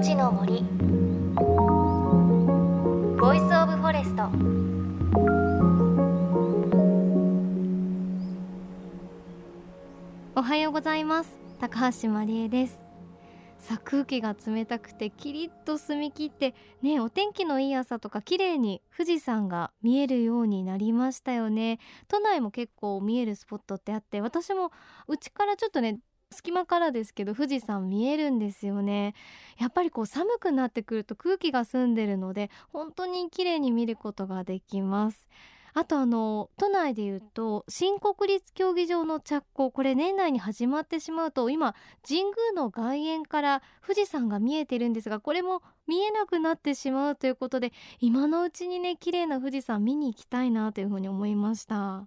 命の森。 Voice of Forest。おはようございます。高橋真理恵です。さあ空気が冷たくてキリッと澄み切ってねお天気のいい朝とか綺麗に富士山が見えるようになりましたよね。都内も結構見えるスポットってあって私もうちからちょっとね隙間からですけど富士山見えるんですよね。やっぱりこう寒くなってくると空気が澄んでるので本当に綺麗に見ることができます。あとあの都内でいうと新国立競技場の着工これ年内に始まってしまうと今神宮の外苑から富士山が見えてるんですがこれも見えなくなってしまうということで今のうちにね綺麗な富士山見に行きたいなというふうに思いました。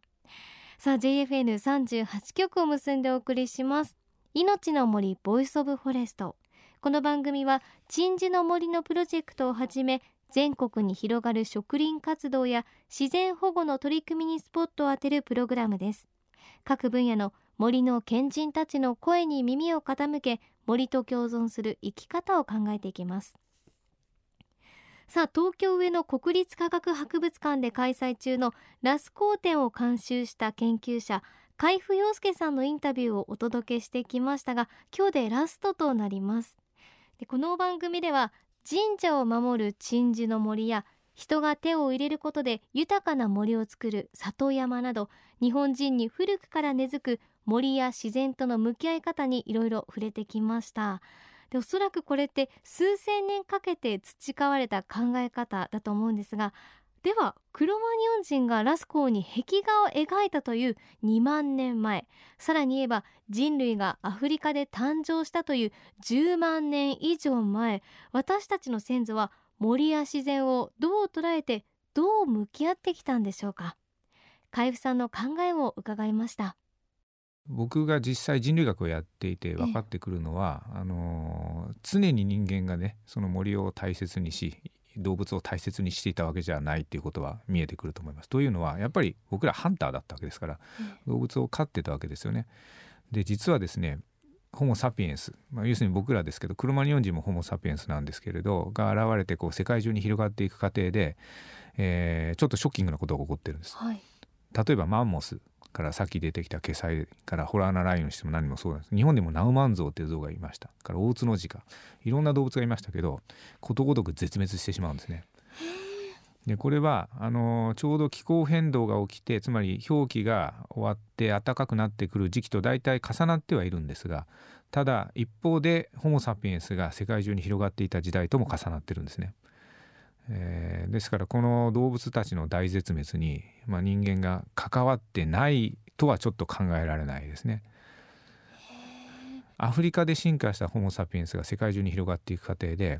さあ JFN38 曲を結んでお送りします。命の森 Voice of Forest。この番組は鎮守の森のプロジェクトをはじめ全国に広がる植林活動や自然保護の取り組みにスポットを当てるプログラムです。各分野の森の賢人たちの声に耳を傾け森と共存する生き方を考えていきます。さあ東京上野国立科学博物館で開催中のラスコー展を監修した研究者海部陽介さんのインタビューをお届けしてきましたが今日でラストとなります。でこの番組では神社を守る鎮守の森や人が手を入れることで豊かな森を作る里山など日本人に古くから根付く森や自然との向き合い方にいろいろ触れてきました。でおそらくこれって数千年かけて培われた考え方だと思うんですがではクロマニヨン人がラスコーに壁画を描いたという2万年前。さらに言えば人類がアフリカで誕生したという10万年以上前。私たちの先祖は森や自然をどう捉えてどう向き合ってきたんでしょうか。海部さんの考えを伺いました。僕が実際人類学をやっていて分かってくるのは、あの常に人間がねその森を大切にし動物を大切にしていたわけじゃないっていうことは見えてくると思います。というのはやっぱり僕らハンターだったわけですから、動物を飼ってたわけですよね。で実はですねホモ・サピエンス、まあ、要するに僕らですけどクロマニオン人もホモ・サピエンスなんですけれどが現れてこう世界中に広がっていく過程で、えー、ちょっとショッキングなことが起こってるんです。はい、例えばマンモスからさっき出てきたケサイからホラーナライオンにしても何もそうなんです日本でもナウマンゾウっていう像がいましたからオオツノジカいろんな動物がいましたけどことごとく絶滅してしまうんですね。でこれはあのちょうど気候変動が起きてつまり氷期が終わって暖かくなってくる時期と大体重なってはいるんですがただ一方でホモ・サピエンスが世界中に広がっていた時代とも重なってるんですね。えー、ですからこの動物たちの大絶滅に、まあ、人間が関わってないとはちょっと考えられないですね。アフリカで進化したホモ・サピエンスが世界中に広がっていく過程で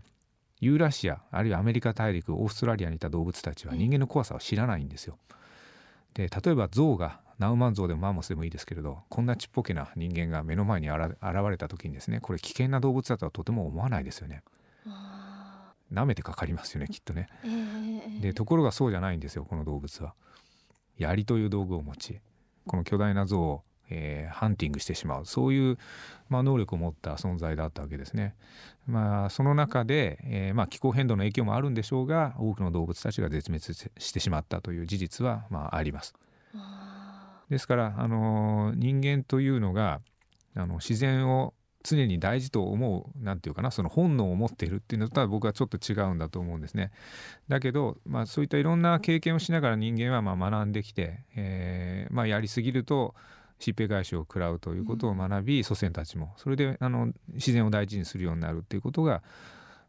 ユーラシアあるいはアメリカ大陸オーストラリアにいた動物たちは人間の怖さを知らないんですよ。で例えば象がナウマンゾウでもマンモスでもいいですけれどこんなちっぽけな人間が目の前に現れた時にですねこれ危険な動物だとはとても思わないですよね。舐めてかかりますよねきっとね、えー、でところがそうじゃないんですよこの動物は。槍という道具を持ちこの巨大な像を、えー、ハンティングしてしまう。そういう、まあ、能力を持った存在だったわけですね。まあ、その中で、えーまあ、気候変動の影響もあるんでしょうが多くの動物たちが絶滅してしまったという事実は、まあ、あります。ですから、あの人間というのがあの自然を常に大事と思う何て言うかなその本能を持っているっていうのとは僕はちょっと違うんだと思うんですね。だけど、まあ、そういったいろんな経験をしながら人間はまあ学んできて、えーまあ、やりすぎると疾病返しを食らうということを学び、うん、祖先たちもそれであの自然を大事にするようになるっていうことが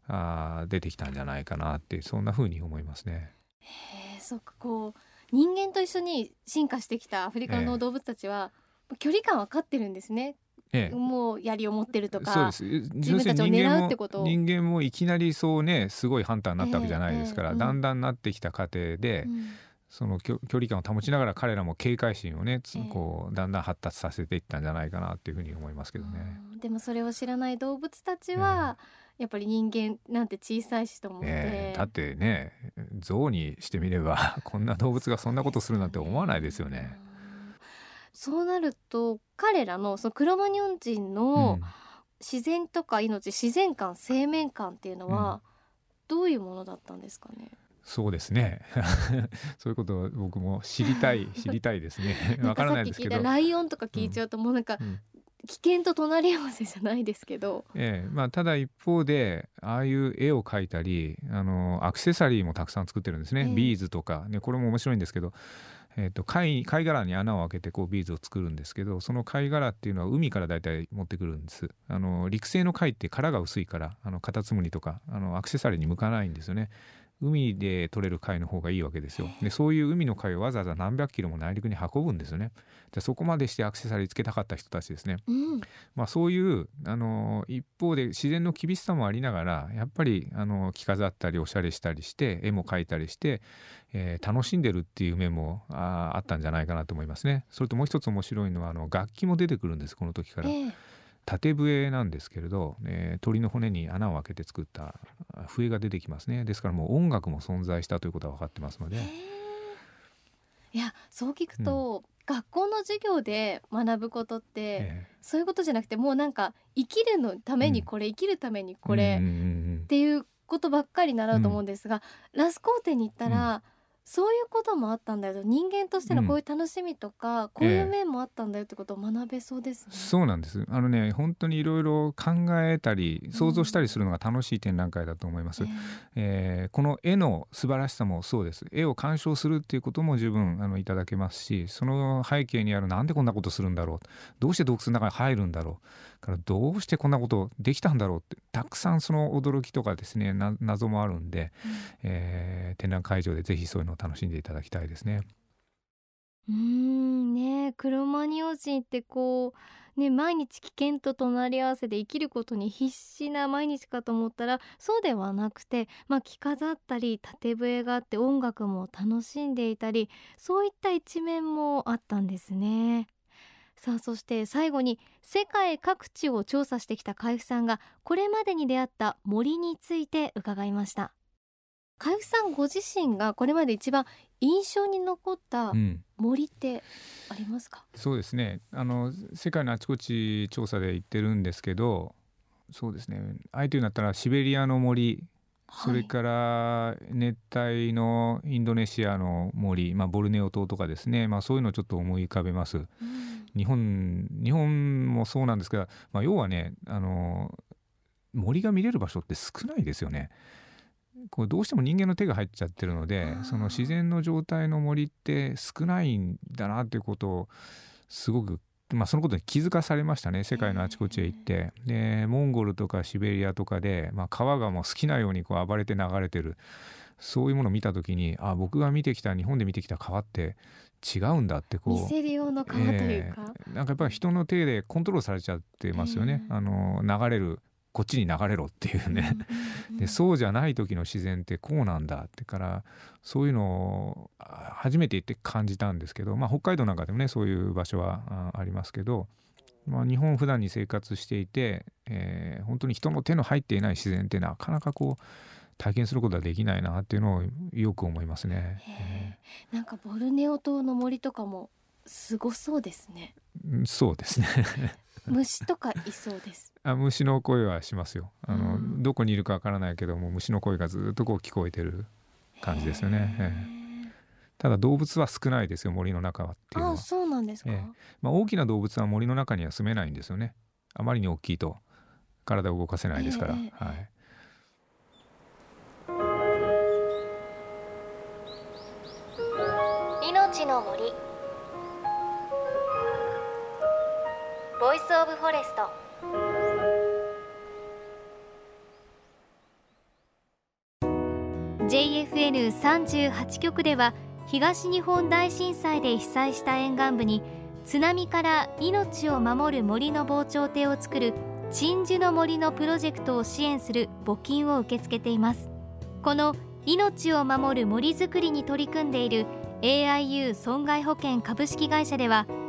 あ出てきたんじゃないかなってそんなふうに思いますね。へそこう人間と一緒に進化してきたアフリカの動物たちは、距離感分かってるんですねええ、もう槍を持ってるとかそうです。自分たちを狙うってこと。人間もいきなりそうねすごいハンターになったわけじゃないですから、えー、だんだんなってきた過程で、うん、その距離感を保ちながら彼らも警戒心をね、こうだんだん発達させていったんじゃないかなっていうふうに思いますけどね。でもそれを知らない動物たちは、やっぱり人間なんて小さいしと思って、えー、だってね象にしてみればこんな動物がそんなことするなんて思わないですよね。そうなると彼らのそのクロマニョン人の自然とか命自然観生命観っていうのはどういうものだったんですかね、そうですね。そういうことを僕も知りたい 知りたいですね。わからないですけど。ライオンとか聞いちゃうともうなんか、うん。危険と隣り合わせじゃないですけど、ええ。まあ、ただ一方でああいう絵を描いたりあのアクセサリーもたくさん作ってるんですね、えー、ビーズとか、ね、これも面白いんですけど、えーと、貝貝殻に穴を開けてこうビーズを作るんですけどその貝殻っていうのは海からだいたい持ってくるんです。あの陸生の貝って殻が薄いからあのカタツムリとかあのアクセサリーに向かないんですよね。海で取れる貝の方がいいわけですよ。でそういう海の貝をわざわざ何百キロも内陸に運ぶんですよね。でそこまでしてアクセサリーつけたかった人たちですね、うん、まあ、そういうあの一方で自然の厳しさもありながらやっぱりあの着飾ったりおしゃれしたりして絵も描いたりして、えー、楽しんでるっていう面もああったんじゃないかなと思いますね。それともう一つ面白いのはあの楽器も出てくるんですこの時から。えー縦笛なんですけれど、えー、鳥の骨に穴を開けて作った笛が出てきますね。ですからもう音楽も存在したということは分かってますので。いやそう聞くと、うん、学校の授業で学ぶことって、えー、そういうことじゃなくてもうなんか生きるのためにこれ、うん、生きるためにこれ、っていうことばっかり習うと思うんですが、うん、ラスコーテに行ったら、そういうこともあったんだよ。人間としてのこういう楽しみとか、うん、こういう面もあったんだよってことを学べそうですね。えそうなんです。あのね本当にいろいろ考えたり想像したりするのが楽しい展覧会だと思います、うん、えー、この絵の素晴らしさもそうです。絵を鑑賞するっていうことも十分あのいただけますしその背景にあるなんでこんなことするんだろう。どうして洞窟の中に入るんだろうからどうしてこんなことできたんだろうってたくさんその驚きとかですね謎もあるんで、うん、えー、展覧会場でぜひそういうのを楽しんでいただきたいですね。うんねクロマニオ人ってこうね毎日危険と隣り合わせで生きることに必死な毎日かと思ったらそうではなくてまあ着飾ったり縦笛があって音楽も楽しんでいたりそういった一面もあったんですね。さあそして最後に世界各地を調査してきた海部さんがこれまでに出会った森について伺いました。海部さんご自身がこれまで一番印象に残った森ってありますか、うん、そうですね。あの世界のあちこち調査で行ってるんですけどそうですね。あえて言うんだったらシベリアの森それから熱帯のインドネシアの森、まあ、ボルネオ島とかですね、まあ、そういうのをちょっと思い浮かべます。うん、日本日本もそうなんですが、まあ、要はねあの森が見れる場所って少ないですよね。こうどうしても人間の手が入っちゃってるのでその自然の状態の森って少ないんだなっていうことをすごく、まあ、そのことに気づかされましたね世界のあちこちへ行って。でモンゴルとかシベリアとかで、まあ、川がもう好きなようにこう暴れて流れてる。そういうものを見た時にあ僕が見てきた日本で見てきた川って違うんだってこう。見せる用の川というか、えー、なんかやっぱり人の手でコントロールされちゃってますよね、あの流れるこっちに流れろっていうね、でそうじゃない時の自然ってこうなんだってからそういうのを初めて行って感じたんですけど、まあ、北海道なんかでもねそういう場所はありますけど、まあ、日本普段に生活していて、えー、本当に人の手の入っていない自然ってなかなかこう体験することはできないなっていうのをよく思いますね。なんかボルネオ島の森とかもすごそうですね。そうですね 虫とかいそうです。あ虫の声はしますよ。あの、うん、どこにいるかわからないけども虫の声がずっとこう聞こえてる感じですよね。ただ動物は少ないですよ森の中はっていうのは。あそうなんですか。まあ大きな動物は森の中には住めないんですよね。あまりに大きいと体を動かせないですから。はい。命の森 Voice of Forest。JFN38 局では東日本大震災で被災した沿岸部に津波から命を守る森の防潮堤を作る鎮守の森のプロジェクトを支援する募金を受け付けています。この命を守る森づくりに取り組んでいる AIU 損害保険株式会社では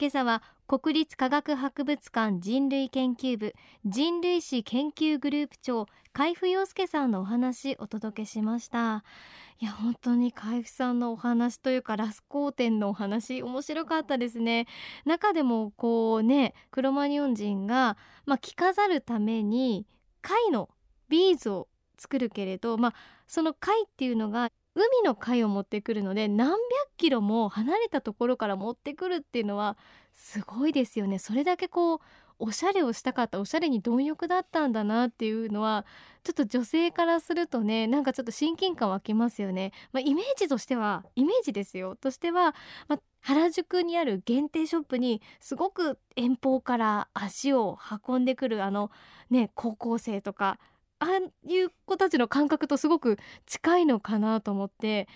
今朝は国立科学博物館人類研究部人類史研究グループ長海部陽介さんのお話お届けしました。いや本当に海部さんのお話というかラスコー展のお話面白かったですね。中でもこうねクロマニオン人がまあ着飾るために貝のビーズを作るけれどまあその貝っていうのが海の貝を持ってくるので何百キロも離れたところから持ってくるっていうのはすごいですよね。それだけこうおしゃれをしたかったおしゃれに貪欲だったんだなっていうのはちょっと女性からするとねなんかちょっと親近感湧きますよね、まあ、イメージとしてはイメージですよ。としては、まあ、原宿にある限定ショップにすごく遠方から足を運んでくるあのね高校生とかああいう子たちの感覚とすごく近いのかなと思って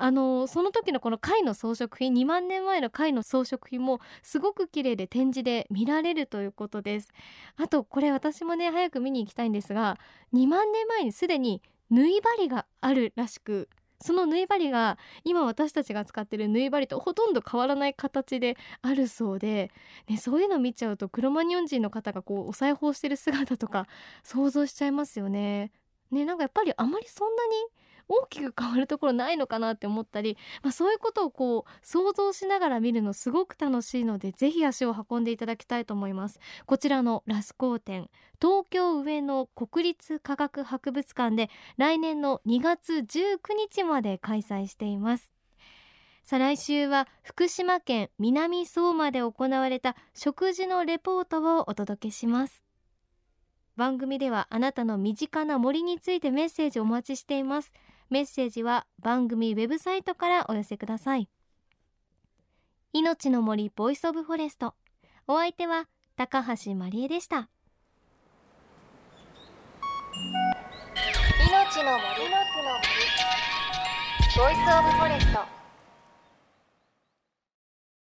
あのその時のこの貝の装飾品2万年前の貝の装飾品もすごく綺麗で展示で見られるということです。あとこれ私もね早く見に行きたいんですが2万年前にすでに縫い針があるらしくその縫い針が今私たちが使ってる縫い針とほとんど変わらない形であるそうで、ね、そういうの見ちゃうとクロマニョン人の方がこうお裁縫してる姿とか想像しちゃいますよね。ねなんかやっぱりあまりそんなに大きく変わるところないのかなって思ったり、まあ、そういうことをこう想像しながら見るのすごく楽しいのでぜひ足を運んでいただきたいと思います。こちらのラスコー展東京上野国立科学博物館で来年の2月19日まで開催しています。再来週は福島県南相馬で行われた植樹のレポートをお届けします。番組ではあなたの身近な森についてメッセージをお待ちしています。メッセージは番組ウェブサイトからお寄せください。命の森 Voice of Forest お相手は高橋真理恵でした。命の森。の森。ボイスオブフォレスト